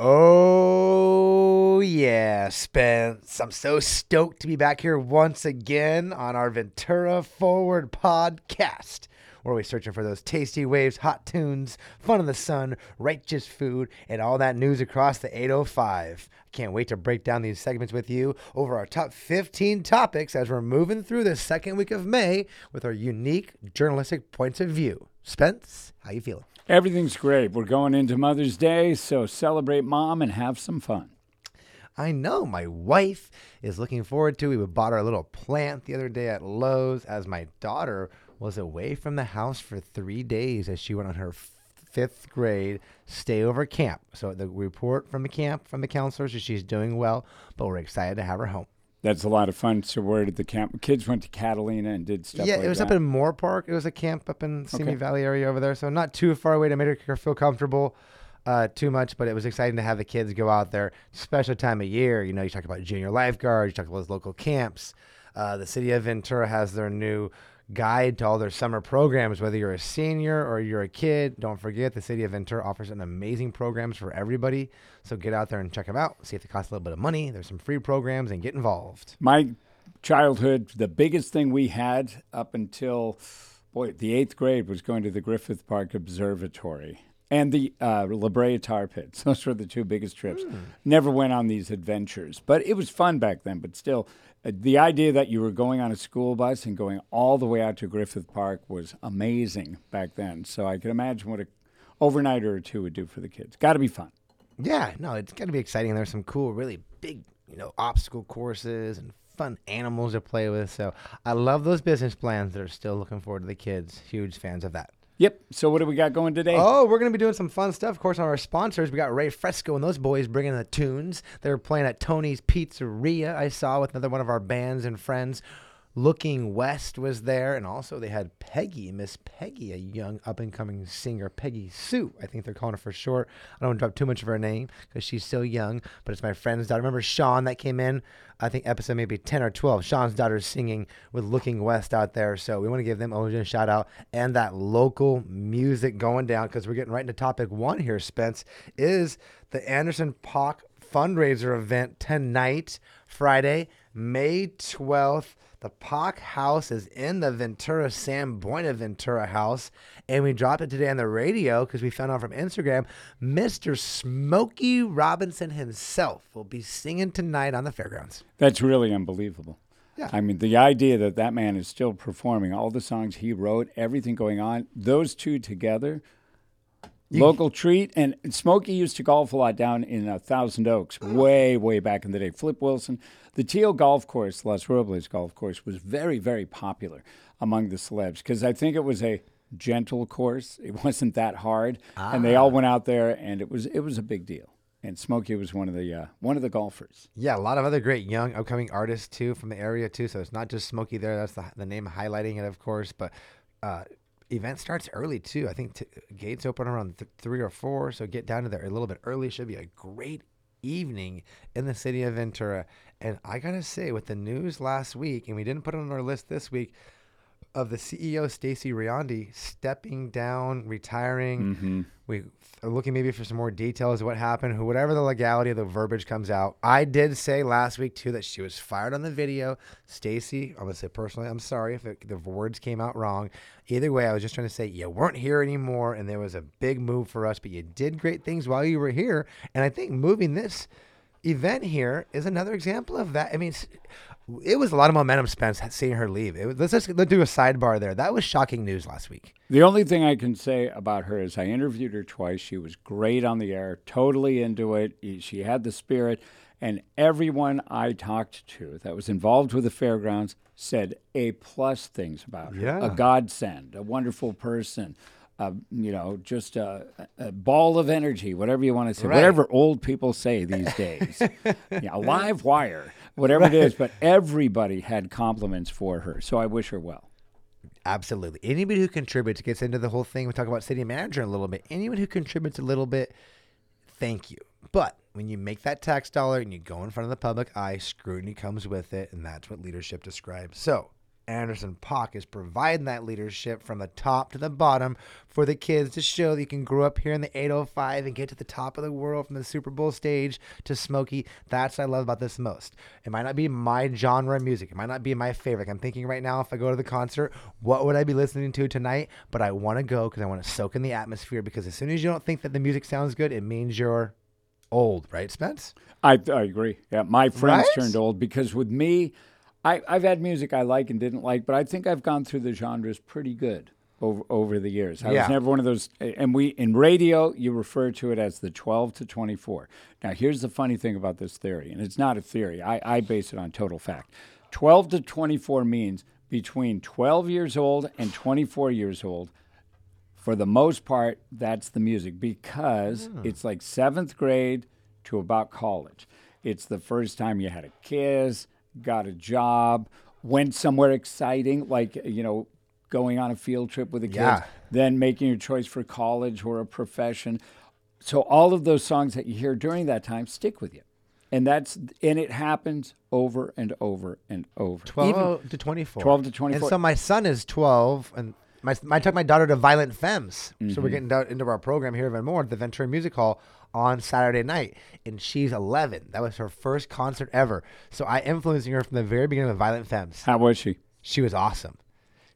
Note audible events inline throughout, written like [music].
Oh, yeah, Spence. I'm so stoked to be back here once again on our Ventura Forward podcast, where we're searching for those tasty waves, hot tunes, fun in the sun, righteous food, and all that news across the 805. I can't wait to break down these segments with you over our top 15 topics as we're moving through the second week of May with our unique journalistic points of view. Spence, how you feeling? Everything's great. We're going into Mother's Day, so celebrate mom and have some fun. I know my wife is looking forward to. We bought a little plant the other day at Lowe's as my daughter was away from the house for three days as she went on her fifth grade stay over camp. So the report from the camp from the counselors is she's doing well, but we're excited to have her home. That's a lot of fun. So where did the camp? Kids went to Catalina and did stuff. yeah, like it was that. up in Moorpark. It was a camp up in Simi Okay. Valley area over there, so not too far away to make her feel comfortable. Uh, too much, but it was exciting to have the kids go out there. Special time of year, you know. You talk about junior lifeguards. You talk about those local camps. Uh, the city of Ventura has their new guide to all their summer programs. Whether you're a senior or you're a kid, don't forget the city of Ventura offers an amazing programs for everybody. So get out there and check them out. See if they cost a little bit of money. There's some free programs and get involved. My childhood, the biggest thing we had up until, boy, the eighth grade was going to the Griffith Park Observatory and the uh, La Brea Tar Pits. [laughs] Those were the two biggest trips. Never went on these adventures, but it was fun back then. But still, uh, the idea that you were going on a school bus and going all the way out to Griffith Park was amazing back then. So I can imagine what a overnighter or two would do for the kids. Got to be fun. Yeah, no, it's got to be exciting. There's some cool, really big, you know, obstacle courses and fun animals to play with. So I love those business plans that are still looking forward to the kids. Huge fans of that. Yep. So what do we got going today? Oh, we're going to be doing some fun stuff. Of course, on our sponsors, we got Ray Fresco and those boys bringing the tunes. They were playing at Tony's Pizzeria, I saw with another one of our bands and friends. Looking West was there, and also they had Peggy, Miss Peggy, a young up and coming singer, Peggy Sue. I think they're calling her for short. I don't want to drop too much of her name because she's so young, but it's my friend's daughter. Remember Sean that came in? I think episode maybe 10 or 12. Sean's daughter's singing with Looking West out there. So we want to give them a shout out and that local music going down because we're getting right into topic one here, Spence, is the Anderson Paak fundraiser event tonight, Friday, May 12th. The Paak House is in the Ventura San Buenaventura house, and we dropped it today on the radio because we found out from Instagram. Mr. Smokey Robinson himself will be singing tonight on the fairgrounds. That's really unbelievable. Yeah. I mean, the idea that that man is still performing all the songs he wrote, everything going on, those two together, local treat. And Smokey used to golf a lot down in uh, Thousand Oaks, way, way back in the day. Flip Wilson, the Teal Golf Course, Los Robles Golf Course, was very, very popular among the celebs because I think it was a gentle course. It [laughs] wasn't that hard, and they all went out there, and it was it was a big deal. And Smokey was one of the uh, one of the golfers. Yeah, a lot of other great young upcoming artists too from the area too. So it's not just Smokey there. That's the, the name highlighting it, of course. But uh, event starts early too. I think t- gates open around th- three or four. So get down to there a little bit early. Should be a great evening in the city of Ventura. And I gotta say, with the news last week, and we didn't put it on our list this week, of the CEO Stacy Riondi stepping down, retiring. Mm-hmm. We are looking maybe for some more details of what happened. Who, whatever the legality of the verbiage comes out. I did say last week too that she was fired on the video. Stacy, I'm gonna say personally, I'm sorry if it, the words came out wrong. Either way, I was just trying to say you weren't here anymore, and there was a big move for us, but you did great things while you were here. And I think moving this event here is another example of that. I mean, it was a lot of momentum, Spence, seeing her leave. It was, let's just let's do a sidebar there. That was shocking news last week. The only thing I can say about her is I interviewed her twice. She was great on the air, totally into it. She had the spirit, and everyone I talked to that was involved with the fairgrounds said A plus things about her. Yeah. A godsend, a wonderful person. Uh, you know, just a, a ball of energy, whatever you want to say, Right. whatever old people say these days. [laughs] yeah, a live wire, whatever it is. But everybody had compliments for her, so I wish her well. Absolutely. Anybody who contributes gets into the whole thing. We talk about city manager in a little bit. Anyone who contributes a little bit, thank you. But when you make that tax dollar and you go in front of the public eye, scrutiny comes with it, and that's what leadership describes. So Anderson Paak is providing that leadership from the top to the bottom for the kids to show that you can grow up here in the 805 and get to the top of the world from the Super Bowl stage to Smokey. That's what I love about this most. It might not be my genre of music. It might not be my favorite. I'm thinking right now, if I go to the concert, what would I be listening to tonight? But I want to go because I want to soak in the atmosphere. Because as soon as you don't think that the music sounds good, it means you're old, right, Spence? I, I agree. Yeah, my friends Right? turned old because with me, I, I've had music I like and didn't like, but I think I've gone through the genres pretty good over over the years. I Yeah. was never one of those. And we in radio, you refer to it as the 12 to 24. Now, here's the funny thing about this theory, and it's not a theory. I, I base it on total fact. 12 to 24 means between 12 years old and 24 years old for the most part, that's the music because hmm. it's like seventh grade to about college. It's the first time you had a kiss, got a job, went somewhere exciting, like, you know, going on a field trip with the kids, Yeah. then making your choice for college or a profession. So all of those songs that you hear during that time stick with you. And that's and it happens over and over and over. 12 Even- to 24. 12 to 24. And so my son is 12, and my, I took my daughter to Violent Femmes. So Mm-hmm. we're getting down into our program here even more at the Ventura Music Hall on Saturday night. And she's 11. That was her first concert ever. So I influencing her from the very beginning of Violent Femmes. How was she? She was awesome.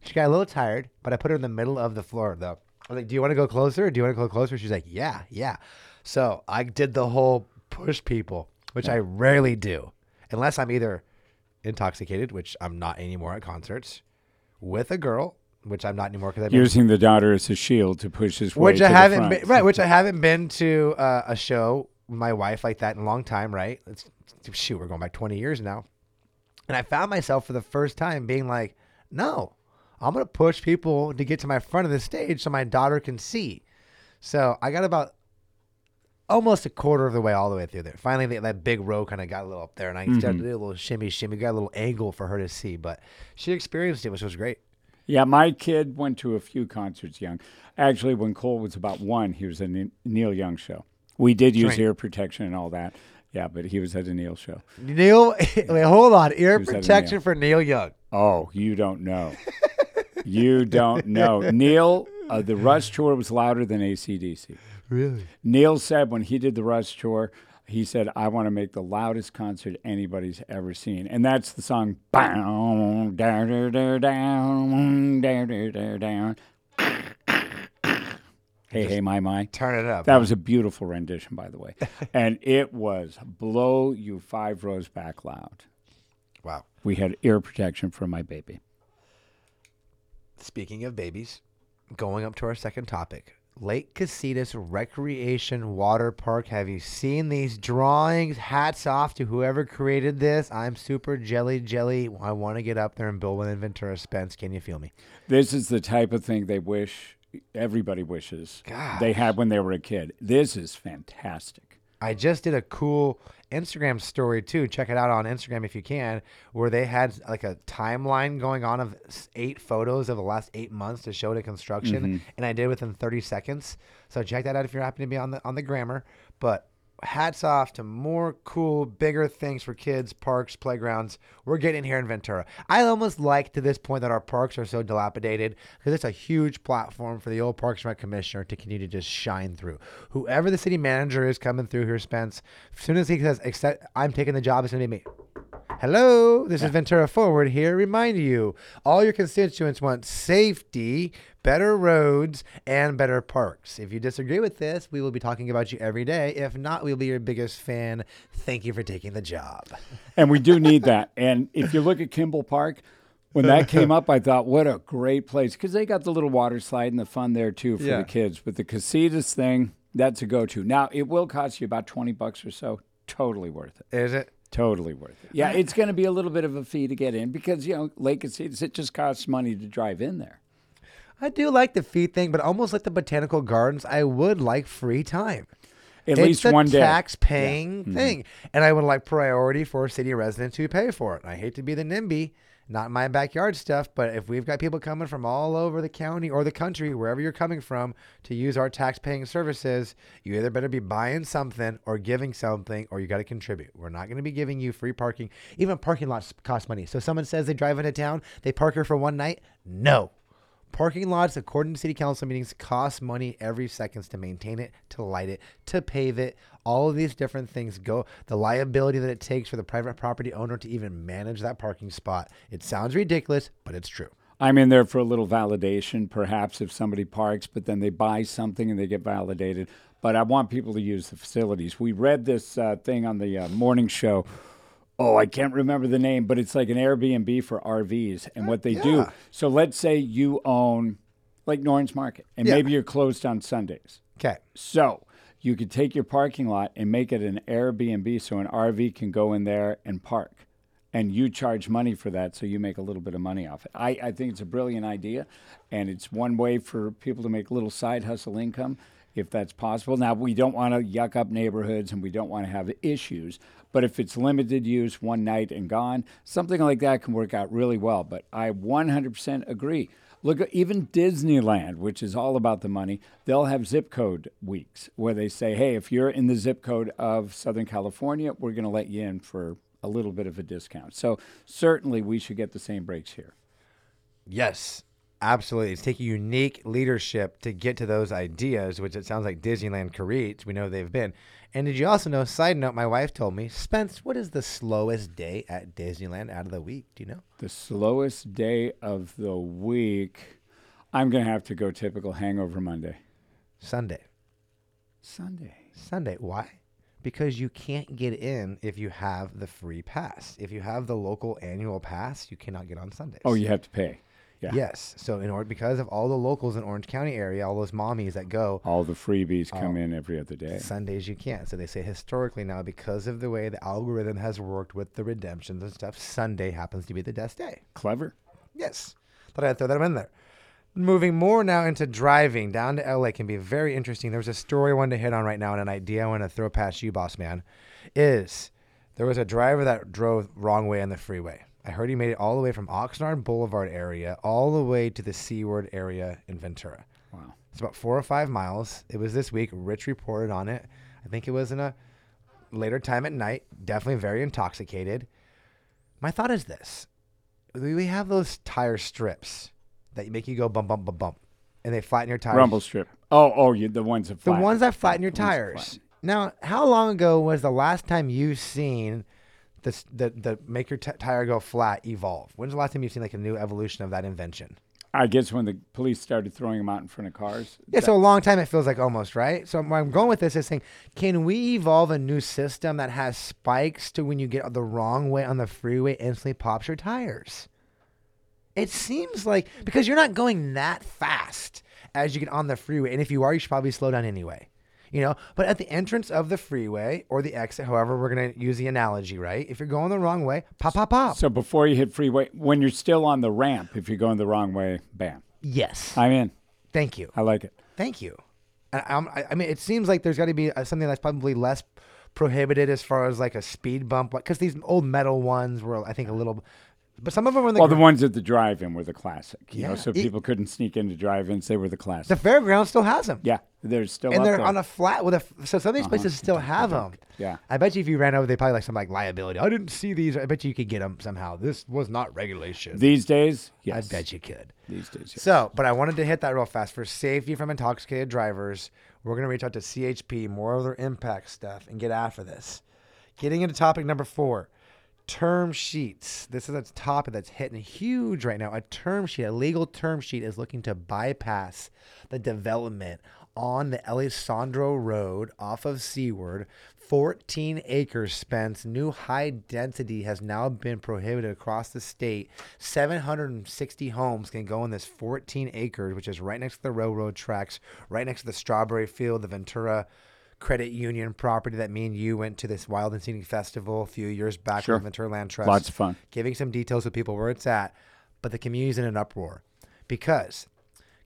She got a little tired, but I put her in the middle of the floor though. I was like, "Do you want to go closer? Do you want to go closer?" She's like, "Yeah, yeah." So I did the whole push people, which I rarely do, unless I'm either intoxicated, which I'm not anymore at concerts, with a girl, which I'm not anymore because I've been, Using the daughter as a shield to push his way which I haven't been right, which I haven't been to uh, a show with my wife like that in a long time. Right? It's, shoot, we're going back 20 years now, and I found myself for the first time being like, no, I'm gonna push people to get to my front of the stage so my daughter can see. So I got about almost a quarter of the way all the way through there. Finally, that, that big row kind of got a little up there, and I started to do a little shimmy, shimmy, got a little angle for her to see. But she experienced it, which was great. Yeah, my kid went to a few concerts young. Actually, when Cole was about one, he was at a Neil Young show. We did use right. ear protection and all that. Yeah, but he was at a Neil show. Neil, [laughs] wait, hold on, ear Who's that in protection Neil? for Neil Young. Oh, you don't know. you don't know. [laughs] Neil, uh, the Rush tour was louder than ACDC. Really? Neil said when he did the Rush tour, he said, I want to make the loudest concert anybody's ever seen. And that's the song, Bow, down, down, down, down, down, down, down. Hey, hey, my, my. Turn it up. That was a beautiful rendition, by the way. [laughs] and it was blow you five rows back loud. wow. We had ear protection for my baby. Speaking of babies, going up to our second topic. Lake Casitas Recreation Water Park. Have you seen these drawings? Hats off to whoever created this. I'm super jelly jelly. I want to get up there and build one in Ventura Spence. Can you feel me? This is the type of thing they wish everybody wishes Gosh. they had when they were a kid. This is fantastic. I just did a cool Instagram story too. Check it out on Instagram if you can, where they had like a timeline going on of eight photos of the last eight months to show the construction, mm-hmm. and I did within 30 seconds. So check that out if you're happy to be on the on the grammar. But hats off to more cool, bigger things for kids, parks, playgrounds. We're getting here in Ventura. I almost like to this point that our parks are so dilapidated because it's a huge platform for the old Parks and Rec commissioner to continue to just shine through. Whoever the city manager is coming through here, Spence, as soon as he says, "Except I'm taking the job," it's gonna be me. Hello, this is Ventura Forward here. Remind you, all your constituents want safety, better roads, and better parks. If you disagree with this, we will be talking about you every day. If not, we'll be your biggest fan. Thank you for taking the job. [laughs] And we do need that. And if you look at Kimball Park, when that came [laughs] up, I thought, what a great place. Because they got the little water slide and the fun there too for Yeah. the kids. But the casitas thing, that's a go to. Now, it will cost you about 20 bucks or so. Totally worth it. Is it? Totally worth it. Yeah, it's going to be a little bit of a fee to get in because, you know, Lake Casitas, it just costs money to drive in there. I do like the fee thing, but almost like the botanical gardens, I would like free time. At it's least a one day. tax paying mm-hmm. thing. And I would like priority for city residents who pay for it. I hate to be the NIMBY. Not my backyard stuff, but if we've got people coming from all over the county or the country, wherever you're coming from, to use our tax paying services, you either better be buying something or giving something or you got to contribute. We're not going to be giving you free parking. Even parking lots cost money. So someone says they drive into town, they park here for one night. No. Parking lots, according to city council meetings, cost money every seconds to maintain it, to light it, to pave it. All of these different things go. The liability that it takes for the private property owner to even manage that parking spot. It sounds ridiculous, but it's true. I'm in there for a little validation, perhaps if somebody parks, but then they buy something and they get validated. But I want people to use the facilities. We read this uh, thing on the uh, morning show oh, I can't remember the name, but it's like an Airbnb for RVs and what they do. So let's say you own like Norton's Market and Yeah. maybe you're closed on Sundays. Okay. So you could take your parking lot and make it an Airbnb so an RV can go in there and park. And you charge money for that, so you make a little bit of money off it. I, I think it's a brilliant idea, and it's one way for people to make a little side hustle income if that's possible. Now, we don't want to yuck up neighborhoods and we don't want to have issues, but if it's limited use, one night and gone, something like that can work out really well. But I 100% agree. Look, even Disneyland, which is all about the money, they'll have zip code weeks where they say, hey, if you're in the zip code of Southern California, we're going to let you in for a little bit of a discount. So certainly we should get the same breaks here. Yes, absolutely. It's taking unique leadership to get to those ideas, which it sounds like Disneyland creates. We know they've been. And did you also know? Side note: My wife told me, Spence, what is the slowest day at Disneyland out of the week? Do you know? The slowest day of the week, I'm going to have to go typical hangover Monday. Sunday. Sunday. Sunday. Why? Because you can't get in if you have the free pass. If you have the local annual pass, you cannot get on Sundays. Oh, you have to pay. Yeah. Yes. So in order because of all the locals in Orange County area, all those mommies that go, All the freebies uh, come in every other day. Sundays you can't. So they say historically now, because of the way the algorithm has worked with the redemptions and stuff, Sunday happens to be the best day. Clever. Yes. Thought I'd throw that in there. Moving more now into driving down to LA can be very interesting. There's a story I wanted to hit on right now and an idea I want to throw past you, boss man. Is there was a driver that drove wrong way on the freeway. I heard he made it all the way from Oxnard Boulevard area all the way to the Seaward area in Ventura. Wow. It's about four or five miles. It was this week. Rich reported on it. I think it was in a later time at night. Definitely very intoxicated. My thought is this: we have those tire strips that make you go bump bump bump bump, and they flatten your tires. Rumble strip. Oh, oh, you, the ones that The flatten. ones that flatten your The tires. flatten. Now, how long ago was the last time you seen this the the make your t- tire go flat evolve? When's the last time you've seen like a new evolution of that invention? I guess when the police started throwing them out in front of cars. Yeah, so a long time it feels like almost, right? So where I'm going with this is saying, can we evolve a new system that has spikes to when you get the wrong way on the freeway instantly pops your tires? It seems like because you're not going that fast as you get on the freeway, and if you are, you should probably slow down anyway. You know, but at the entrance of the freeway or the exit, however we're gonna use the analogy, right? If you're going the wrong way, pop, pop, pop. So before you hit freeway, when you're still on the ramp, if you're going the wrong way, bam. yes, I'm in. thank you. I like it. Thank you. And I'm, I, I mean, it seems like there's got to be uh, something that's probably less prohibited as far as like a speed bump, because these old metal ones were, I think, a little. But some of them were the, Well, the ones at the drive-in were the classic. You know, so It- people couldn't sneak into drive-ins. They were the classic. the fairground still has them, yeah, they're still and they're there. on a flat with a. So some of these uh-huh. places still have them. yeah. I bet you if you ran over, they probably like some like liability. I didn't see these. I bet you could get them somehow. This was not regulation. These days, yes. I bet you could. These days, yes. So, but I wanted to hit that real fast for safety from intoxicated drivers. We're going to reach out to CHP, more of their impact stuff, and get after this. Getting into topic number four term sheets. This is a topic that's hitting huge right now. A term sheet, a legal term sheet, is looking to bypass the development on the Alessandro Road off of Seaward. 14 acres spent. New high density has now been prohibited across the state. 760 homes can go in this 14 acres, which is right next to the railroad tracks, right next to the strawberry field, the Ventura Credit Union property that me and you went to this Wild and Scenic Festival a few years back Sure. with Ventura Land Trust. Lots of fun. Giving some details with people where it's at, but the community's in an uproar because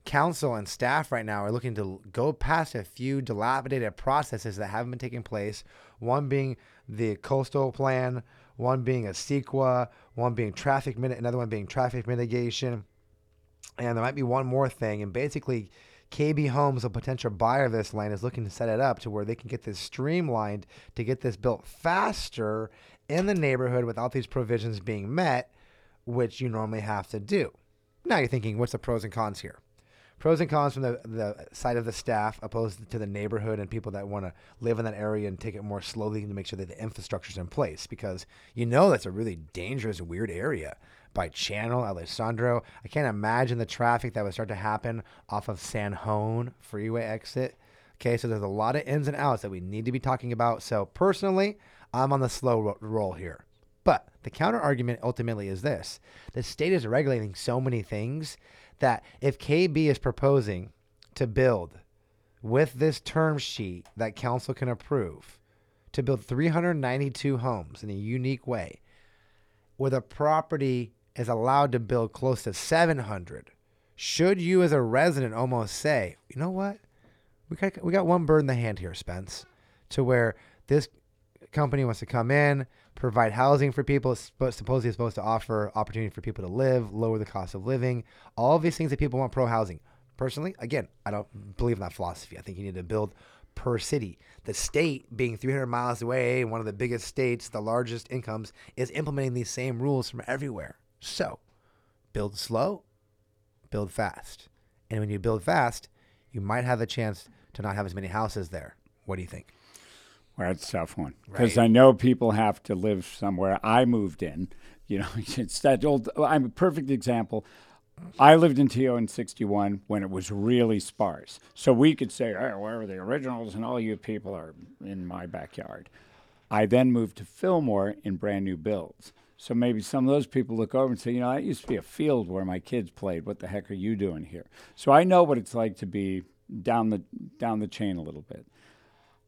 council and staff right now are looking to go past a few dilapidated processes that haven't been taking place. One being the coastal plan, one being a CEQA, one being traffic minute, another one being traffic mitigation, and there might be one more thing. And basically, KB Homes, a potential buyer of this land, is looking to set it up to where they can get this streamlined to get this built faster in the neighborhood without these provisions being met, which you normally have to do. Now you're thinking, what's the pros and cons here? Pros and cons from the, the side of the staff opposed to the neighborhood and people that want to live in that area and take it more slowly to make sure that the infrastructure's in place because you know that's a really dangerous, weird area by Channel, Alessandro. I can't imagine the traffic that would start to happen off of Sanjon freeway exit. Okay, so there's a lot of ins and outs that we need to be talking about. So personally, I'm on the slow ro- roll here. But the counter argument ultimately is this the state is regulating so many things that if KB is proposing to build with this term sheet that council can approve to build 392 homes in a unique way, with a property is allowed to build close to 700, should you as a resident almost say, you know what? We got, we got one bird in the hand here, Spence, to where this company wants to come in, provide housing for people. supposedly, supposed to offer opportunity for people to live, lower the cost of living, all these things that people want pro housing. Personally, again, I don't believe in that philosophy. I think you need to build per city. The state, being 300 miles away, one of the biggest states, the largest incomes, is implementing these same rules from everywhere. So, build slow, build fast. And when you build fast, you might have a chance to not have as many houses there. What do you think? Well, that's a tough one because right. I know people have to live somewhere. I moved in, [laughs] you know, it's that old. I'm a perfect example. I lived in TO in 61 when it was really sparse. So we could say, hey, where are the originals? And all you people are in my backyard. I then moved to Fillmore in brand new builds. So maybe some of those people look over and say, you know, that used to be a field where my kids played. What the heck are you doing here? So I know what it's like to be down the down the chain a little bit.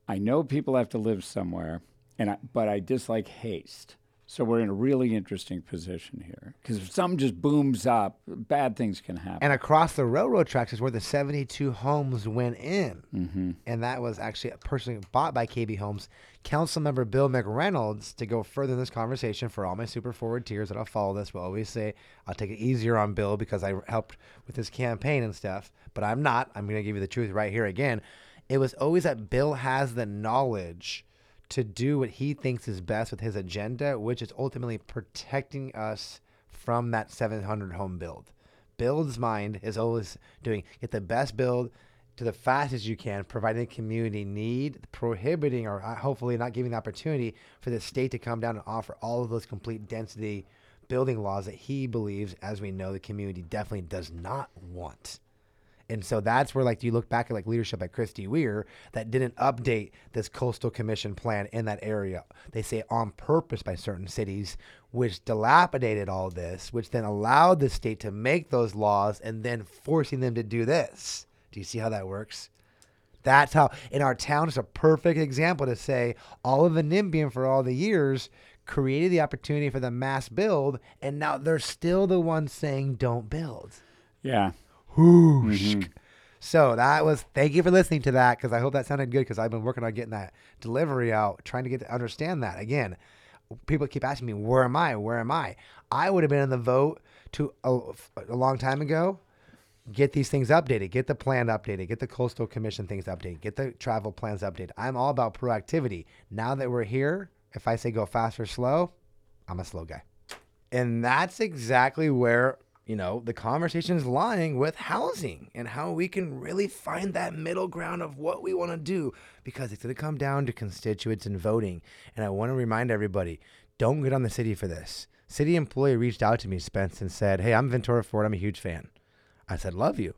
I know people have to live somewhere, and I, but I dislike haste. So we're in a really interesting position here because if something just booms up, bad things can happen. And across the railroad tracks is where the 72 homes went in, mm-hmm. and that was actually personally bought by KB Homes. Council member Bill McReynolds to go further in this conversation for all my super forward tiers that I'll follow this will always say I'll take it easier on Bill because I helped with his campaign and stuff, but I'm not. I'm going to give you the truth right here again it was always that Bill has the knowledge to do what he thinks is best with his agenda, which is ultimately protecting us from that 700 home build. Build's mind is always doing get the best build to the fastest you can, providing the community need, prohibiting or uh, hopefully not giving the opportunity for the state to come down and offer all of those complete density building laws that he believes, as we know, the community definitely does not want. And so that's where like you look back at like leadership at Christy Weir that didn't update this coastal commission plan in that area. They say on purpose by certain cities, which dilapidated all this, which then allowed the state to make those laws and then forcing them to do this. Do you see how that works? That's how in our town it's a perfect example to say all of the NIMBYing for all the years created the opportunity for the mass build, and now they're still the ones saying don't build. Yeah, Whoosh. Mm-hmm. So that was thank you for listening to that because I hope that sounded good because I've been working on getting that delivery out, trying to get to understand that. Again, people keep asking me, "Where am I? Where am I?" I would have been in the vote to a, a long time ago. Get these things updated. Get the plan updated. Get the coastal commission things updated. Get the travel plans updated. I'm all about proactivity. Now that we're here, if I say go fast or slow, I'm a slow guy. And that's exactly where you know, the conversation is lying with housing and how we can really find that middle ground of what we want to do because it's going to come down to constituents and voting. And I want to remind everybody don't get on the city for this. City employee reached out to me, Spence, and said, Hey, I'm Ventura Forward. I'm a huge fan. I said, Love you.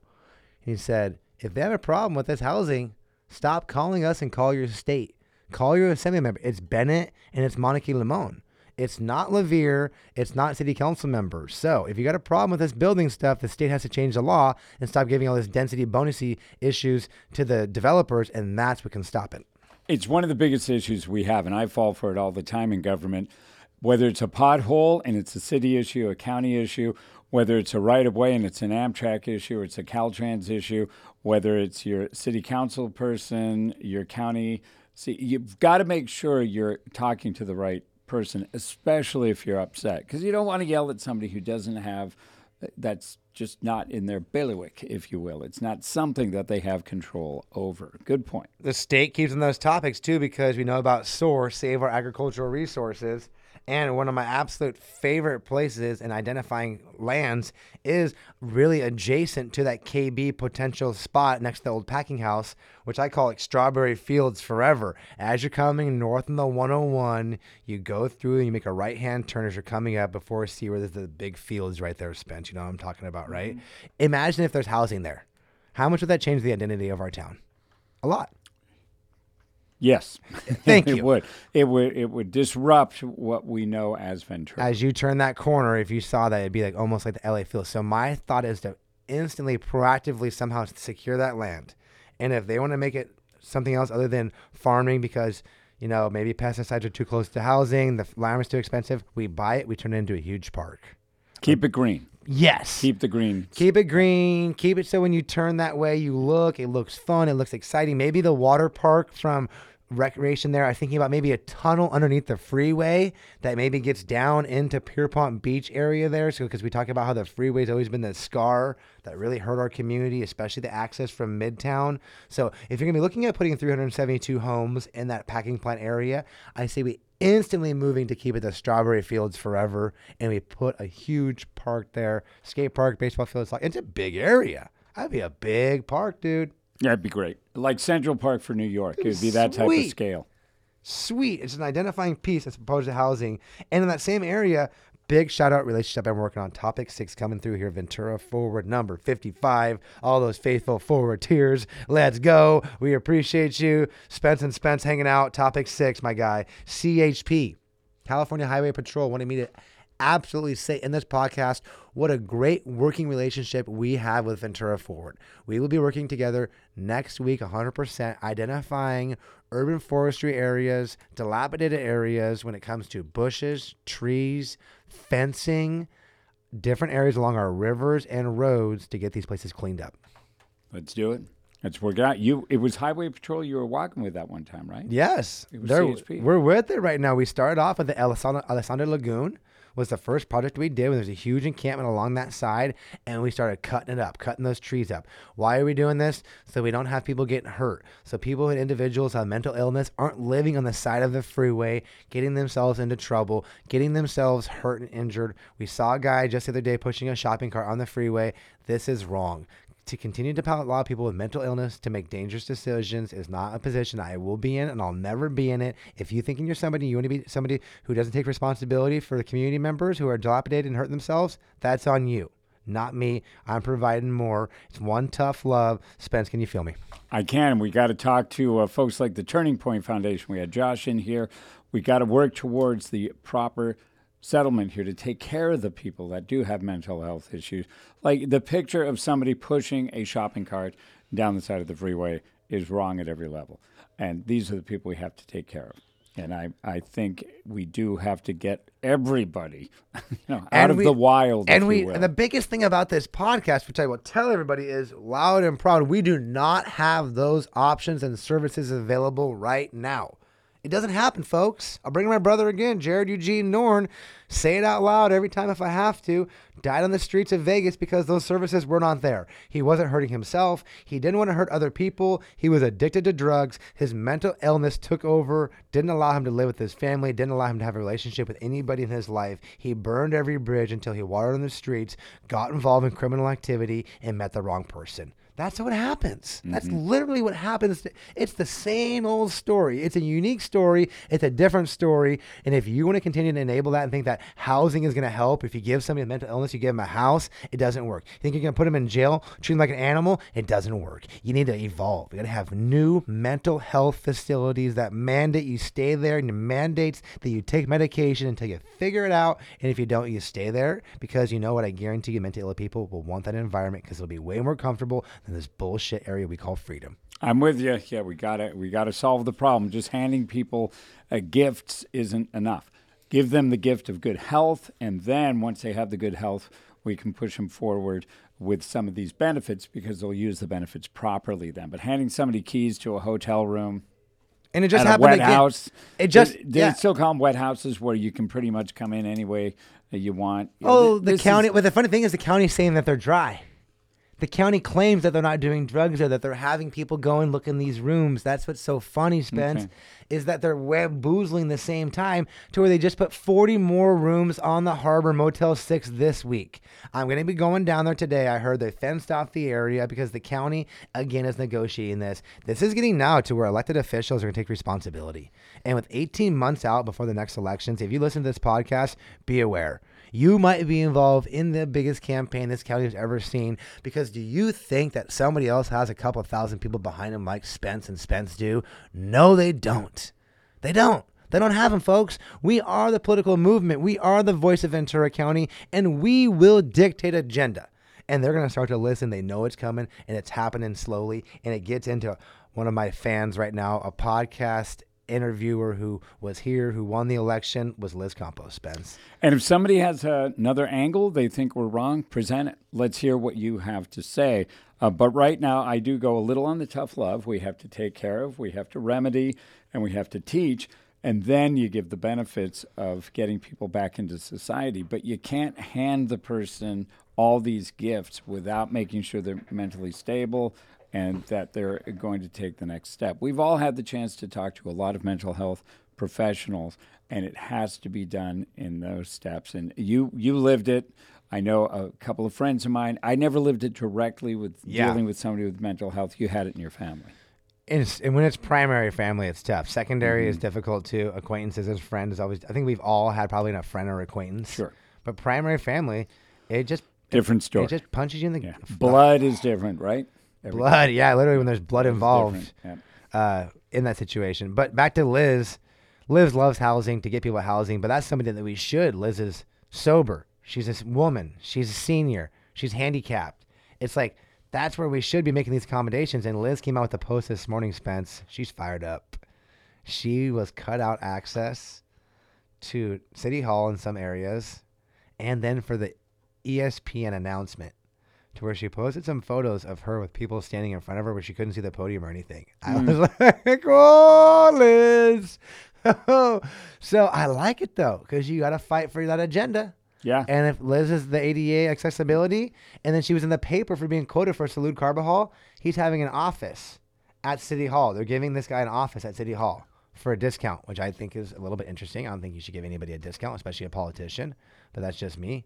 He said, If they have a problem with this housing, stop calling us and call your state. Call your assembly member. It's Bennett and it's Monica Limon. It's not LaVere. It's not city council members. So if you got a problem with this building stuff, the state has to change the law and stop giving all this density bonusy issues to the developers, and that's what can stop it. It's one of the biggest issues we have, and I fall for it all the time in government. Whether it's a pothole and it's a city issue, a county issue, whether it's a right of way and it's an Amtrak issue, or it's a Caltrans issue, whether it's your city council person, your county. See, you've got to make sure you're talking to the right person, especially if you're upset, because you don't want to yell at somebody who doesn't have. Uh, that's just not in their bailiwick, if you will. It's not something that they have control over. Good point. The state keeps on those topics too because we know about SOAR, Save Our Agricultural Resources. And one of my absolute favorite places in identifying lands is really adjacent to that KB potential spot next to the old packing house, which I call like Strawberry Fields Forever. As you're coming north on the 101, you go through and you make a right hand turn as you're coming up before you see where there's the big fields right there, Spence. You know what I'm talking about, right? Mm-hmm. Imagine if there's housing there. How much would that change the identity of our town? A lot. Yes, [laughs] thank you. it would. It would. It would disrupt what we know as Ventura. As you turn that corner, if you saw that, it'd be like almost like the LA feel. So my thought is to instantly, proactively, somehow secure that land, and if they want to make it something else other than farming, because you know maybe pesticides are too close to housing, the land is too expensive, we buy it, we turn it into a huge park. Keep it green. Yes. Keep the green. Keep it green. Keep it so when you turn that way, you look, it looks fun, it looks exciting. Maybe the water park from recreation there. I'm thinking about maybe a tunnel underneath the freeway that maybe gets down into Pierpont Beach area there. So, because we talk about how the freeway's always been the scar that really hurt our community, especially the access from Midtown. So, if you're to be looking at putting 372 homes in that packing plant area, I say we instantly moving to keep it the strawberry fields forever and we put a huge park there skate park baseball fields it's a big area that'd be a big park dude yeah, it'd be great. Like Central Park for New York. It would be that type of scale. Sweet. It's an identifying piece as opposed to housing. And in that same area, big shout out relationship I'm working on. Topic six coming through here. Ventura Forward number 55. All those faithful forward tiers. Let's go. We appreciate you. Spence and Spence hanging out. Topic six, my guy. CHP. California Highway Patrol wanted me to absolutely say in this podcast what a great working relationship we have with Ventura Forward. We will be working together next week 100% identifying urban forestry areas, dilapidated areas when it comes to bushes, trees, fencing, different areas along our rivers and roads to get these places cleaned up. Let's do it. Let's work it out. You, it was Highway Patrol you were walking with that one time, right? Yes, we're with it right now. We started off at the Alessandra, Alessandra Lagoon was the first project we did when there's a huge encampment along that side and we started cutting it up, cutting those trees up. Why are we doing this? So we don't have people getting hurt. So people and individuals have mental illness aren't living on the side of the freeway, getting themselves into trouble, getting themselves hurt and injured. We saw a guy just the other day pushing a shopping cart on the freeway. This is wrong to continue to allow people with mental illness to make dangerous decisions is not a position I will be in, and I'll never be in it. If you thinking you're somebody, you want to be somebody who doesn't take responsibility for the community members who are dilapidated and hurt themselves, that's on you, not me. I'm providing more. It's one tough love. Spence, can you feel me? I can. We got to talk to uh, folks like the Turning Point Foundation. We had Josh in here. We got to work towards the proper settlement here to take care of the people that do have mental health issues. Like the picture of somebody pushing a shopping cart down the side of the freeway is wrong at every level. And these are the people we have to take care of. And I, I think we do have to get everybody [laughs] you know, out of the wild. And we and the biggest thing about this podcast, which I will tell everybody, is loud and proud. We do not have those options and services available right now. It doesn't happen, folks. I'll bring my brother again, Jared Eugene Norn. Say it out loud every time if I have to. Died on the streets of Vegas because those services were not there. He wasn't hurting himself. He didn't want to hurt other people. He was addicted to drugs. His mental illness took over, didn't allow him to live with his family, didn't allow him to have a relationship with anybody in his life. He burned every bridge until he watered on the streets, got involved in criminal activity, and met the wrong person. That's what happens. Mm-hmm. That's literally what happens. It's the same old story. It's a unique story. It's a different story. And if you want to continue to enable that and think that housing is going to help, if you give somebody a mental illness, you give them a house, it doesn't work. You think you're going to put them in jail, treat them like an animal, it doesn't work. You need to evolve. You got to have new mental health facilities that mandate you stay there and mandates that you take medication until you figure it out. And if you don't, you stay there because you know what? I guarantee you, mentally ill people will want that environment because it'll be way more comfortable in this bullshit area we call freedom. I'm with you. Yeah, we got to we got to solve the problem. Just handing people uh, gifts isn't enough. Give them the gift of good health, and then once they have the good health, we can push them forward with some of these benefits because they'll use the benefits properly then. But handing somebody keys to a hotel room, And it just at a happened wet again. house. It just- they, they yeah. still call them wet houses where you can pretty much come in any way that you want. You know, Oh, th- the county. is- Well, the funny thing is, the county's saying that they're dry. The county claims that they're not doing drugs or that they're having people go and look in these rooms. That's what's so funny, Spence, Okay. is that they're webboozling the same time to where they just put 40 more rooms on the Harbor Motel 6 this week. I'm going to be going down there today. I heard they fenced off the area because the county, again, is negotiating this. This is getting now to where elected officials are going to take responsibility. And with 18 months out before the next elections, if you listen to this podcast, be aware you might be involved in the biggest campaign this county has ever seen because do you think that somebody else has a couple thousand people behind them like Spence and Spence do? No, they don't. They don't. They don't have them, folks. We are the political movement. We are the voice of Ventura County, and we will dictate agenda. And they're going to start to listen. They know it's coming, and it's happening slowly. And it gets into one of my fans right now, a podcast interviewer who was here, who won the election, was Liz Campos, Spence. And if somebody has uh, another angle they think we're wrong, present it. Let's hear what you have to say. Uh, but right now, I do go a little on the tough love. We have to take care of, we have to remedy, and we have to teach. And then you give the benefits of getting people back into society. But you can't hand the person all these gifts without making sure they're mentally stable and that they're going to take the next step. We've all had the chance to talk to a lot of mental health professionals, and it has to be done in those steps. And you you lived it. I know a couple of friends of mine. I never lived it directly with Yeah. dealing with somebody with mental health. You had it in your family. And, it's, and when it's primary family, it's tough. Secondary Mm-hmm. is difficult too. Acquaintances as friends is always. I think we've all had probably a friend or acquaintance. Sure. But primary family, it just Different story. it just punches you in the yeah. Blood is different, right? Everything blood. Yeah, literally when there's blood involved different. uh, in that situation. But back to Liz. Liz loves housing to get people housing, but that's something that we should. Liz is sober. She's a woman. She's a senior. She's handicapped. It's like that's where we should be making these accommodations. And Liz came out with a post this morning, Spence. She's fired up. She was cut out access to City Hall in some areas, and then for the ESPN announcement to where she posted some photos of her with people standing in front of her where she couldn't see the podium or anything. I hmm. was [laughs] like, oh, Liz. [laughs] so I like it though, because you got to fight for that agenda. Yeah. And if Liz is the ADA accessibility, and then she was in the paper for being quoted for Salud Carbajal, he's having an office at City Hall. They're giving this guy an office at City Hall for a discount, which I think is a little bit interesting. I don't think you should give anybody a discount, especially a politician, but that's just me.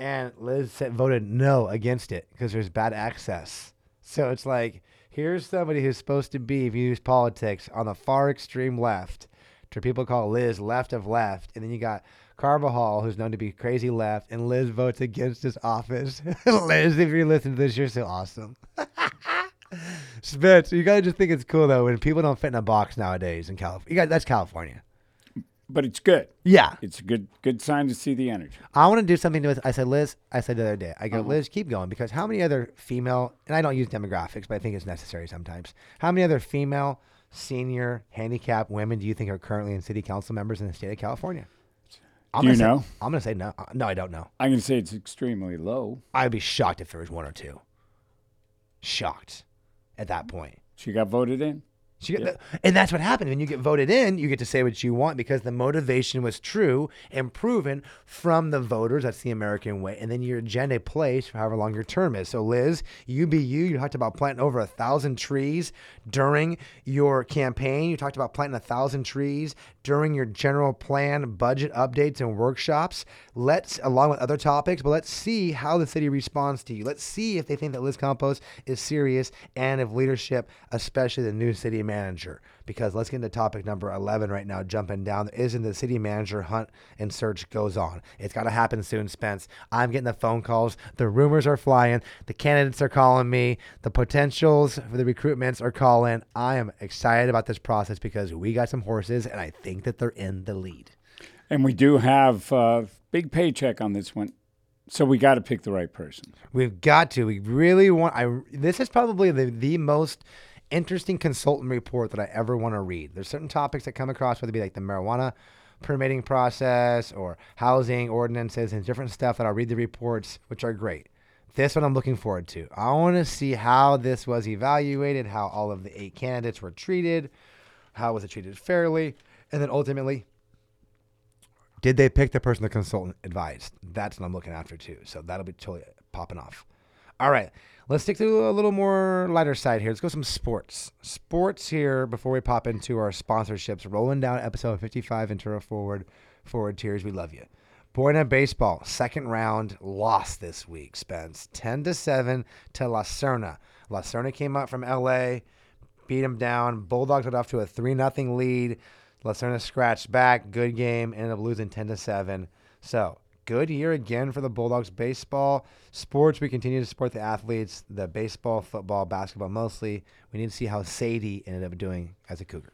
And Liz said, voted no against it because there's bad access. So it's like, here's somebody who's supposed to be, if you use politics, on the far extreme left, to people call Liz left of left. And then you got Carbajal, who's known to be crazy left, and Liz votes against his office. [laughs] Liz, if you're listening to this, you're so awesome. [laughs] Spence, you gotta just think it's cool though when people don't fit in a box nowadays in California. You got that's California. But it's good. Yeah, It's a good good sign to see the energy. I want to do something with. I said, Liz. I said the other day. I go, Uh-huh. Liz, keep going because how many other female? And I don't use demographics, but I think it's necessary sometimes. How many other female senior handicapped women do you think are currently in city council members in the state of California? I'm Do you gonna say- know? I'm gonna say no. Uh, No, I don't know. I'm going to say it's extremely low. I'd be shocked if there was one or two. Shocked at that point. She got voted in. So you get and that's what happened. When you get voted in, you get to say what you want because the motivation was true and proven from the voters. That's the American way. And then your agenda plays for however long your term is. So, Liz, you be you. You talked about planting over a thousand trees during your campaign. You talked about planting a thousand trees during your general plan budget updates and workshops. Let's, along with other topics, but let's see how the city responds to you. Let's see if they think that Liz Campos is serious and if leadership, especially the new city manager. Because let's get into topic number 11 right now, jumping down. Isn't the city manager hunt and search goes on? It's got to happen soon, Spence. I'm getting the phone calls. The rumors are flying. The candidates are calling me. The potentials for the recruitments are calling. I am excited about this process because we got some horses and I think that they're in the lead. And we do have a big paycheck on this one. So we got to pick the right person. We've got to. We really want. I. This is probably the the most interesting consultant report that I ever want to read. There's certain topics that come across, whether it be like the marijuana permitting process or housing ordinances and different stuff that I'll read the reports, which are great. This one I'm looking forward to. I want to see how this was evaluated, how all of the eight candidates were treated. How was it treated fairly? And then ultimately, did they pick the person the consultant advised? That's what I'm looking after too. So that'll be totally popping off. All right, let's stick to a little more lighter side here. Let's go some sports. Sports here before we pop into our sponsorships. Rolling down episode 55 Ventura Forward, Forward Tiers. We love you. Buena Baseball, second round, lost this week, Spence. 10 to 7 to La Serna. La Serna came up from LA, beat him down. Bulldogs got off to a 3 0 lead. La Serna scratched back. Good game. Ended up losing 10 to 7. So, good year again for the Bulldogs baseball. Sports, we continue to support the athletes, the baseball, football, basketball mostly. We need to see how Sadie ended up doing as a Cougar.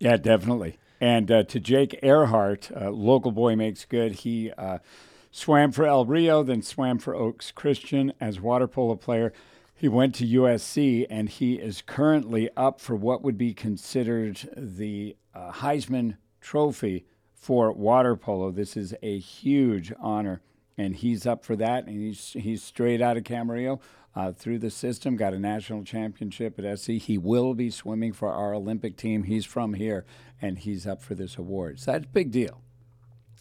Yeah, definitely. And uh, to Jake Earhart, uh, local boy makes good. He uh, swam for El Rio, then swam for Oaks Christian as water polo player. He went to USC, and he is currently up for what would be considered the uh, Heisman Trophy for water polo. This is a huge honor, and he's up for that. And he's he's straight out of Camarillo. Uh, through the system, got a national championship at SC. He will be swimming for our Olympic team. He's from here, and he's up for this award. So that's a big deal.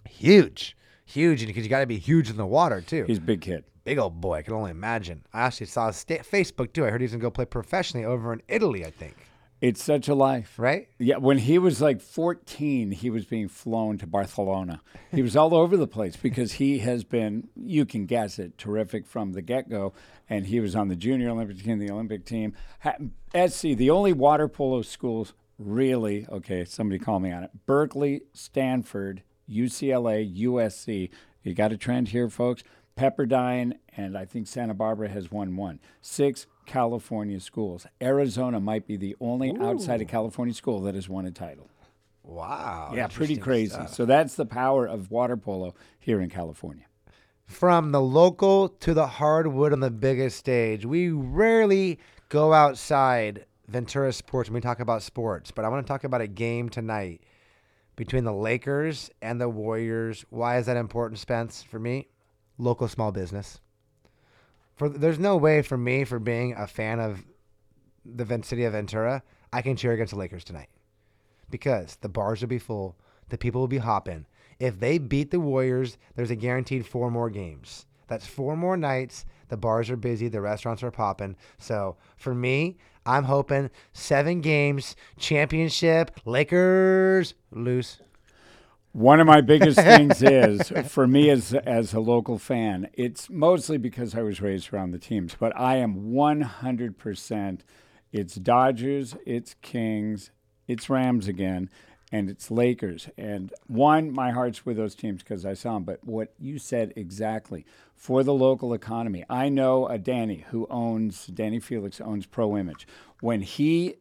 Huge, huge, because you got to be huge in the water too. He's a big kid. Big old boy. I can only imagine. I actually saw his sta- Facebook too. I heard he's gonna go play professionally over in Italy. I think. It's such a life. Right? Yeah, when he was like 14, he was being flown to Barcelona. He was all over the place because he has been, you can guess it, terrific from the get go. And he was on the junior Olympic team, the Olympic team. SC, the only water polo schools really, okay, somebody call me on it Berkeley, Stanford, UCLA, USC. You got a trend here, folks. Pepperdine and I think Santa Barbara has won one. Six California schools. Arizona might be the only Ooh. outside of California school that has won a title. Wow. Yeah, pretty crazy. Stuff. So that's the power of water polo here in California. From the local to the hardwood on the biggest stage, we rarely go outside Ventura Sports when we talk about sports, but I want to talk about a game tonight between the Lakers and the Warriors. Why is that important, Spence, for me? local small business. For there's no way for me for being a fan of the city of Ventura, I can cheer against the Lakers tonight because the bars will be full, the people will be hopping. If they beat the Warriors, there's a guaranteed four more games. That's four more nights. The bars are busy, the restaurants are popping. So for me, I'm hoping seven games, championship, Lakers lose. One of my biggest [laughs] things is for me as as a local fan, it's mostly because I was raised around the teams, but I am 100% it's Dodgers, it's Kings, it's Rams again, and it's Lakers. And one, my heart's with those teams because I saw them. But what you said exactly for the local economy, I know a Danny who owns Danny Felix owns Pro Image. When he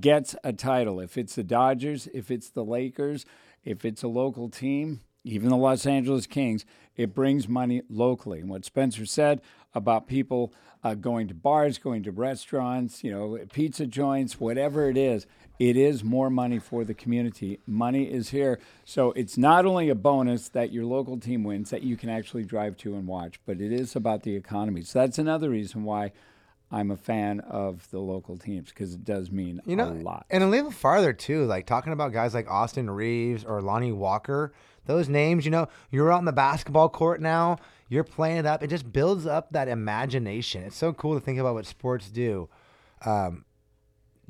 gets a title, if it's the Dodgers, if it's the Lakers, if it's a local team, even the Los Angeles Kings, it brings money locally. And what Spencer said about people uh, going to bars, going to restaurants, you know, pizza joints, whatever it is, it is more money for the community. Money is here. So it's not only a bonus that your local team wins that you can actually drive to and watch, but it is about the economy. So that's another reason why I'm a fan of the local teams because it does mean you know, a lot. And a little farther too, like talking about guys like Austin Reaves or Lonnie Walker, those names, you know, you're out in the basketball court now, you're playing it up. It just builds up that imagination. It's so cool to think about what sports do. Um,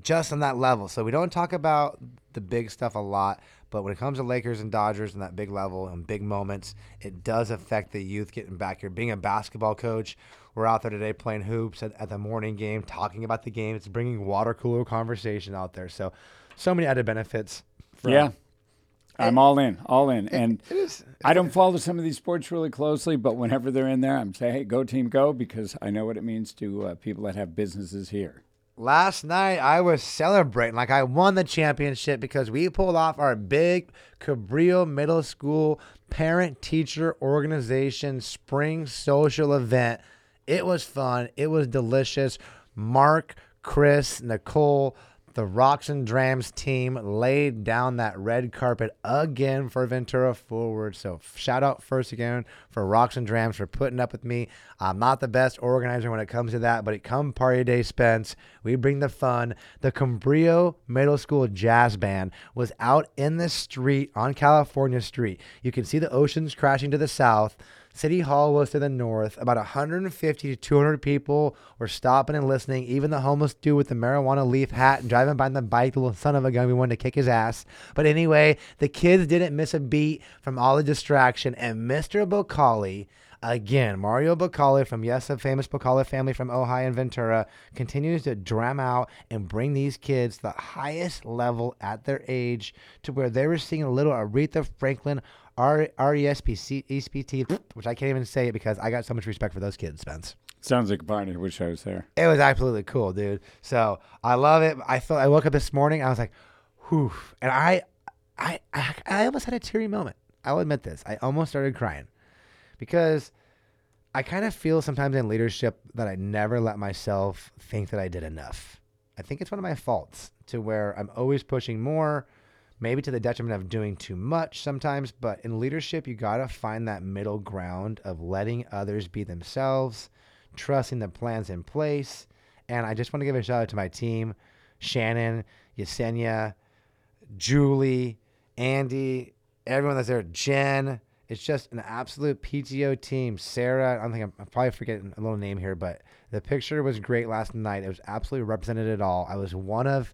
just on that level. So we don't talk about the big stuff a lot, but when it comes to Lakers and Dodgers and that big level and big moments, it does affect the youth getting back here. Being a basketball coach, we're out there today playing hoops at, at the morning game, talking about the game. It's bringing water cooler conversation out there. So, so many added benefits. yeah. I'm all in, all in. And it is, I don't follow some of these sports really closely, but whenever they're in there, I'm saying, hey, go team, go, because I know what it means to uh, people that have businesses here. Last night, I was celebrating like I won the championship because we pulled off our big Cabrillo Middle School parent teacher organization spring social event it was fun. It was delicious. Mark, Chris, Nicole, the Rocks and Drams team laid down that red carpet again for Ventura Forward. So shout out first again for Rocks and Drams for putting up with me. I'm not the best organizer when it comes to that, but it come party day, Spence. We bring the fun. The Cabrillo Middle School Jazz Band was out in the street on California Street. You can see the oceans crashing to the south. City Hall was to the north. About 150 to 200 people were stopping and listening. Even the homeless dude with the marijuana leaf hat and driving by on the bike, the little son of a gun, we wanted to kick his ass. But anyway, the kids didn't miss a beat from all the distraction. And Mr. Boccali, again, Mario Boccali from, yes, a famous Boccali family from Ojai and Ventura, continues to dram out and bring these kids the highest level at their age to where they were seeing a little Aretha Franklin R R E S P C E S P T, which I can't even say it because I got so much respect for those kids, Spence. Sounds like a party. Wish I was there. It was absolutely cool, dude. So I love it. I thought I woke up this morning, I was like, whew. And I I I, I almost had a teary moment. I'll admit this. I almost started crying. Because I kind of feel sometimes in leadership that I never let myself think that I did enough. I think it's one of my faults to where I'm always pushing more, maybe to the detriment of doing too much sometimes. But in leadership, you got to find that middle ground of letting others be themselves, trusting the plans in place. And I just want to give a shout out to my team Shannon, Yesenia, Julie, Andy, everyone that's there, Jen. It's just an absolute PTO team. Sarah, I don't think I'm, I'm probably forgetting a little name here, but the picture was great last night. It was absolutely represented it all. I was one of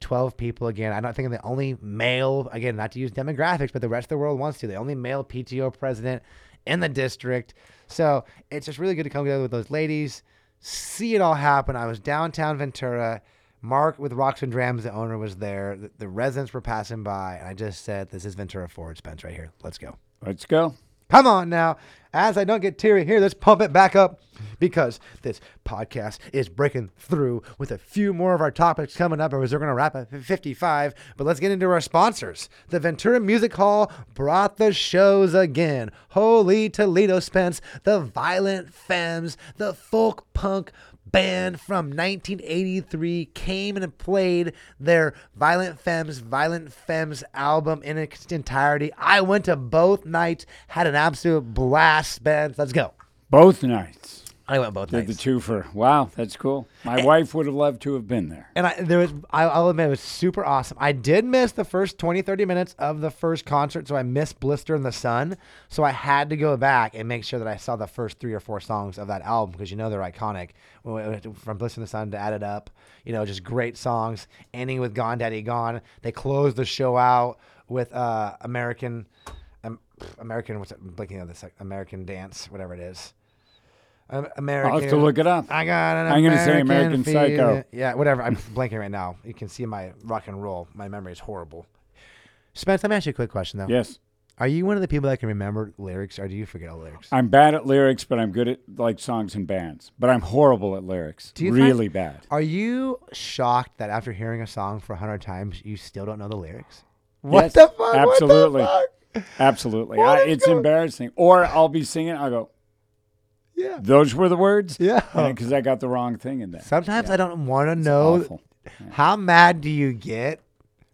12 people again. I don't think I'm the only male, again, not to use demographics, but the rest of the world wants to. The only male PTO president in the district. So it's just really good to come together with those ladies, see it all happen. I was downtown Ventura. Mark with Rocks and Drams, the owner, was there. The, the residents were passing by, and I just said, This is Ventura Forward, Spence right here. Let's go. Let's go. Come on now. As I don't get teary here, let's pump it back up because this podcast is breaking through with a few more of our topics coming up, or we're going to wrap at 55. But let's get into our sponsors. The Ventura Music Hall brought the shows again. Holy Toledo Spence, the Violent Femmes, the folk punk band from 1983 came and played their Violent Femmes, Violent Femmes album in its entirety. I went to both nights, had an absolute blast, Ben. Let's go. Both nights. I went both Did the nights. two for wow, that's cool. My wife would have loved to have been there. And I, there was, I, I'll admit, it was super awesome. I did miss the first 20, 30 minutes of the first concert, so I missed Blister in the Sun. So I had to go back and make sure that I saw the first three or four songs of that album because you know they're iconic. From Blister in the Sun to Add It Up, you know, just great songs. Ending with Gone Daddy Gone. They closed the show out with uh, American, um, American, what's it, blinking on this, American Dance, whatever it is. American. I'll have to look it up. I got an I'm gonna say American. Psycho. Yeah, whatever. I'm [laughs] blanking right now. You can see my rock and roll. My memory is horrible. Spence, let me ask you a quick question though. Yes. Are you one of the people that can remember lyrics, or do you forget all lyrics? I'm bad at lyrics, but I'm good at like songs and bands. But I'm horrible at lyrics. You find- really bad. Are you shocked that after hearing a song for a hundred times, you still don't know the lyrics? What Yes, the fuck? What the absolutely. fuck? Absolutely. I, it's going- embarrassing. Or I'll be singing, I'll go, Yeah. those were the words? Yeah. Because I got the wrong thing in there. Sometimes I don't want to know. Awful. How mad do you get,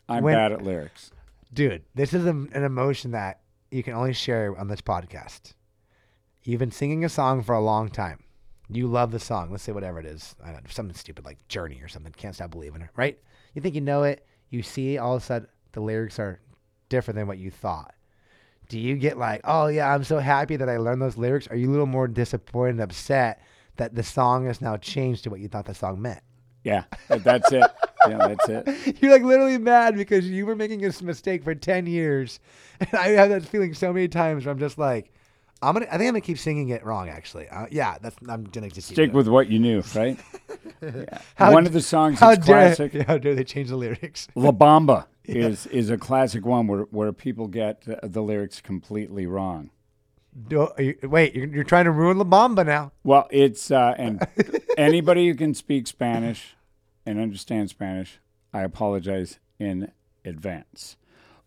I'm when- bad at lyrics. dude? This is a, an emotion that you can only share on this podcast. You've been singing a song for a long time. You love the song. Let's say whatever it is. I don't know, something stupid like Journey or something. Can't stop believing it, right? You think you know it. You see all of a sudden the lyrics are different than what you thought. Do you get like, oh yeah, I'm so happy that I learned those lyrics? Are you a little more disappointed and upset that the song has now changed to what you thought the song meant? Yeah, that's it. Yeah, that's it. [laughs] You're like literally mad because you were making this mistake for 10 years. [laughs] And I have that feeling so many times where I'm just like, I'm gonna. I think I'm gonna keep singing it wrong. Actually, uh, yeah. That's. I'm gonna just Stick with what you knew, right? [laughs] Yeah. One d- of the songs How that's dare, classic. how dare they change the lyrics? La Bamba is is a classic one where, where people get the, lyrics completely wrong. Do, you, wait, you're, you're trying to ruin La Bamba now. Well, it's uh, and [laughs] anybody who can speak Spanish and understand Spanish, I apologize in advance.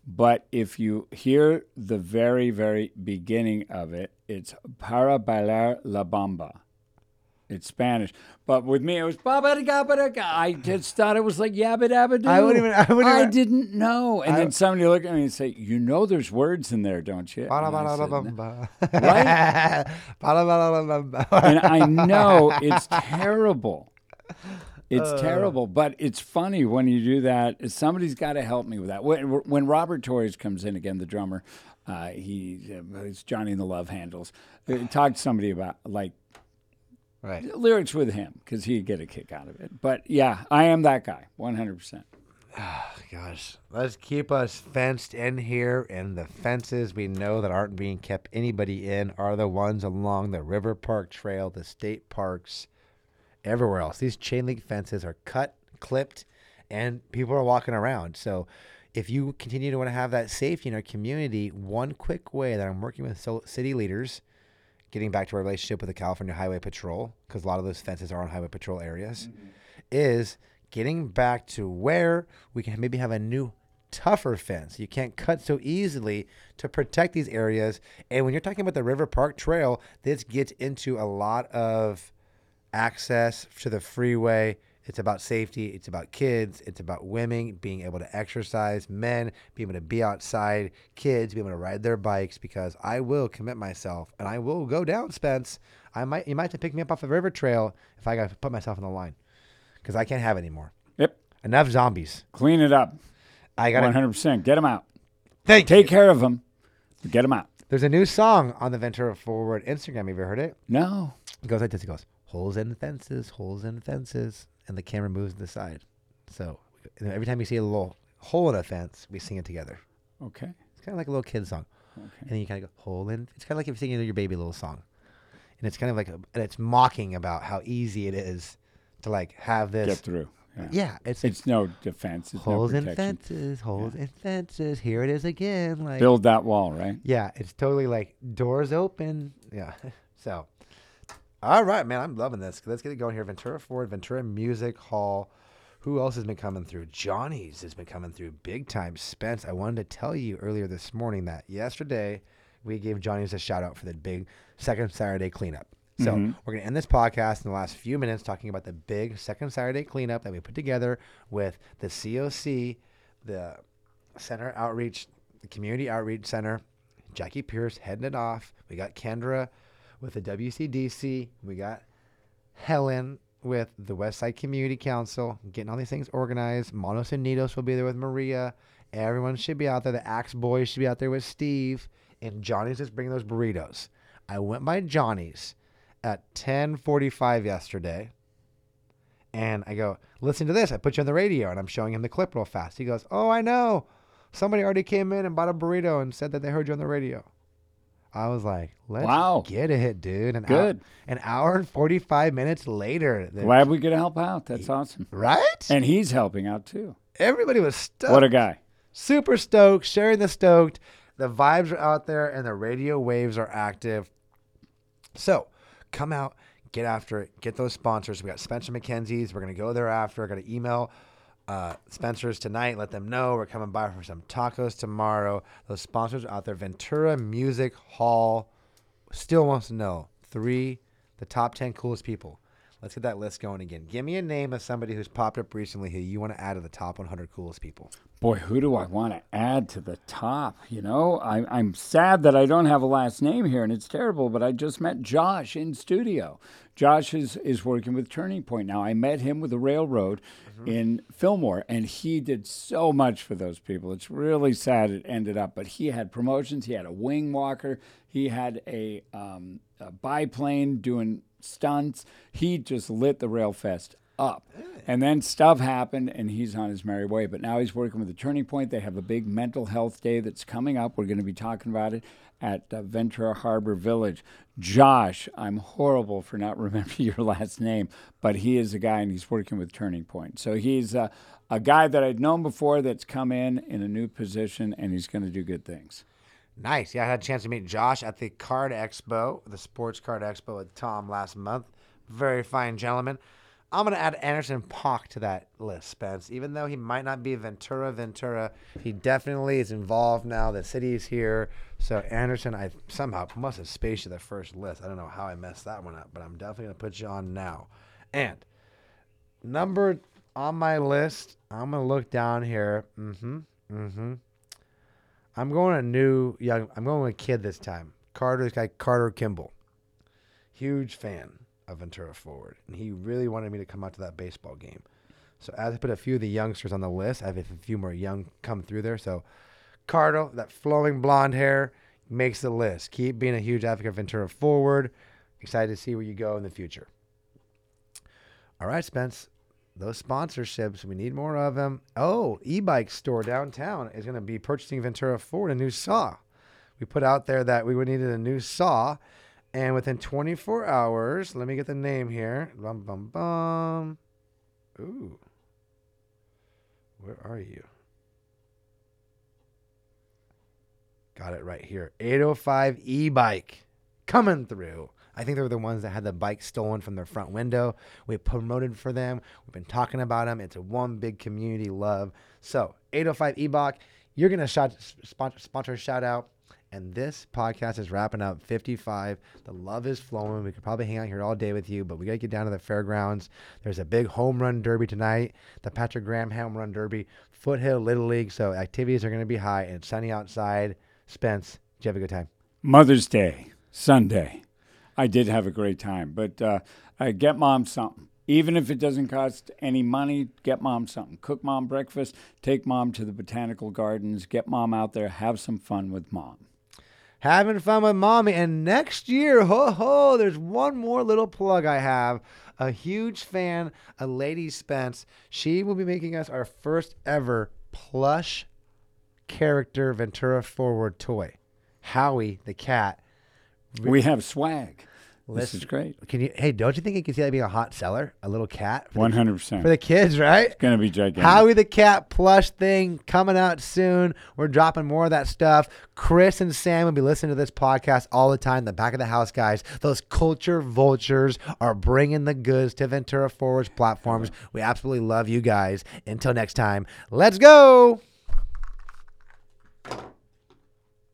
But if you hear the very very beginning of it, it's para bailar la bamba. It's Spanish. But with me, it was babadagabadaga. I just thought it was like yabba dabba doo. I wouldn't even- I wouldn't I even- didn't know. And then somebody looked at me and say, "You know, there's words in there, don't you?" And I said, "No." [laughs] Right? and I know [laughs] it's terrible. It's Uh. terrible, but it's funny when you do that. Somebody's got to help me with that. When, when Robert Torres comes in again, the drummer, uh, he uh, it's Johnny and the Love Handles. Uh, talk to somebody about like Right. lyrics with him because he'd get a kick out of it. But yeah, I am that guy, one hundred percent. Oh, Gosh, let's keep us fenced in here, and the fences we know that aren't being kept anybody in are the ones along the River Park Trail, the state parks, everywhere else. These chain link fences are cut, clipped, and people are walking around. So, if you continue to want to have that safety in our community, one quick way that I'm working with city leaders, getting back to our relationship with the California Highway Patrol, because a lot of those fences are on highway patrol areas, mm-hmm. is getting back to where we can maybe have a new tougher fence. You can't cut so easily to protect these areas. And when you're talking about the River Park Trail, this gets into a lot of access to the freeway. It's about safety. It's about kids. It's about women being able to exercise, men being able to be outside, kids being able to ride their bikes. Because I will commit myself, and I will go down, Spence. I might, you might have to pick me up off the river trail if I got to put myself on the line, because I can't have anymore. Yep, Enough zombies. clean it up, I got to hundred percent. Get them out. thank Take you. care of them. Get them out. There's a new song on the Ventura Forward Instagram. Have you ever heard it? No, It goes like this. It goes, holes in fences, holes in fences. And the camera moves to the side. So and every time you see a little hole in a fence, we sing it together. okay, It's kind of like a little kid song. okay. And then you kind of go, hole in. It's kind of like if you're singing your baby little song. And it's kind of like, a, and it's mocking about how easy it is to like have this. Get through. Yeah. yeah. It's, It's no defense. It's holes no in fences, holes in fences. Here it is again. Like, Build that wall, right? Yeah, it's totally like doors open. Yeah. [laughs] So, all right, man, I'm loving this. Let's get it going here. Ventura Forward, Ventura Music Hall. Who else has been coming through? Johnny's has been coming through big time. Spence, I wanted to tell you earlier this morning that yesterday we gave Johnny's a shout out for the big second Saturday cleanup. So Mhm. we're going to end this podcast in the last few minutes talking about the big second Saturday cleanup that we put together with the COC, the Center Outreach, the Community Outreach Center, Jackie Pierce heading it off. We got Kendra with the WCDC. We got Helen with the Westside Community Council, getting all these things organized. Monos and Nitos will be there with Maria. Everyone should be out there. The Axe Boys should be out there with Steve. And Johnny's just bringing those burritos. I went by Johnny's at 10:45 yesterday, and I go, "Listen to this." I put you on the radio, and I'm showing him the clip real fast. He goes, "Oh, I know. Somebody already came in and bought a burrito and said that they heard you on the radio." I was like, "Let's Wow. get it, dude." An Good. Hour, an hour and 45 minutes later, Glad we could help out. That's awesome. right? And he's helping out too. Everybody was stoked. What a guy. super stoked, sharing the stoked. The vibes are out there and the radio waves are active. So come out, get after it, get those sponsors. We got Spencer McKenzie's. We're gonna go there after. I got to email uh, Spencer's tonight. Let them know we're coming by for some tacos tomorrow. Those sponsors are out there. Ventura Music Hall still wants to know three, the top ten coolest people. Let's get that list going again. Give me a name of somebody who's popped up recently who you want to add to the top 100 coolest people. Boy, who do I want to add to the top? You know, I, I'm sad that I don't have a last name here, and it's terrible, but I just met Josh in studio. Josh is, is working with Turning Point now. I met him with the railroad in Fillmore, and he did so much for those people. It's really sad it ended up, but he had promotions. He had a wing walker, he had a, um, a biplane doing stunts. He just lit the Rail Fest up. And then stuff happened, and he's on his merry way. But now he's working with the Turning Point. They have a big mental health day that's coming up. We're going to be talking about it at uh, Ventura Harbor Village. Josh, I'm horrible for not [laughs] remembering your last name, but he is a guy, and he's working with Turning Point. So he's uh, a guy that I'd known before that's come in in a new position, and he's going to do good things. Nice. Yeah, I had a chance to meet Josh at the Card Expo, the Sports Card Expo with Tom last month. Very fine gentleman. I'm gonna add Anderson Paak to that list, Spence. Even though he might not be Ventura Ventura, he definitely is involved now. The city's here, so Anderson, I somehow must have spaced you the first list. I don't know how I messed that one up, but I'm definitely gonna put you on now. And number on my list, I'm gonna look down here. Mm-hmm. Mm-hmm. I'm going a new young. I'm going with a kid this time. Carter's guy Carter Kimball. Huge fan of Ventura Forward, and he really wanted me to come out to that baseball game. So as I put a few of the youngsters on the list, I have a few more young come through there. So Carter, that flowing blonde hair, makes the list. Keep being a huge advocate of Ventura Forward. Excited to see where you go in the future. All right, Spence. Those sponsorships, we need more of them. Oh, e-bike store downtown is going to be purchasing Ventura Forward a new saw. We put out there that we would needed a new saw, and within 24 hours, let me get the name here. Bum bum bum. Ooh. Where are you? Got it right here. 805 e-bike coming through. I think they were the ones that had the bike stolen from their front window. We promoted for them. We've been talking about them. It's a one big community love. So 805 e-bike, you're gonna sponsor, sponsor shout out. And this podcast is wrapping up 55. The love is flowing. We could probably hang out here all day with you, but we got to get down to the fairgrounds. There's a big home run derby tonight, the Patrick Graham home run derby, Foothill Little League. So activities are going to be high and it's sunny outside. Spence, did you have a good time? Mother's Day, Sunday. I did have a great time, but uh, get mom something. Even if it doesn't cost any money, get mom something. Cook mom breakfast, take mom to the botanical gardens, get mom out there, have some fun with mom having fun with mommy. And next year, ho ho, there's one more little plug I have. A huge fan, a lady Spence. She will be making us our first ever plush character Ventura Forward toy. Howie the cat. We have swag. This is great. Can you? Hey, don't you think you can see that being a hot seller? A little cat. One hundred percent for the kids, right? It's gonna be gigantic. Howie the cat plush thing coming out soon. We're dropping more of that stuff. Chris and Sam will be listening to this podcast all the time. The back of the house guys. Those culture vultures are bringing the goods to Ventura Forward's platforms. We absolutely love you guys. Until next time, let's go.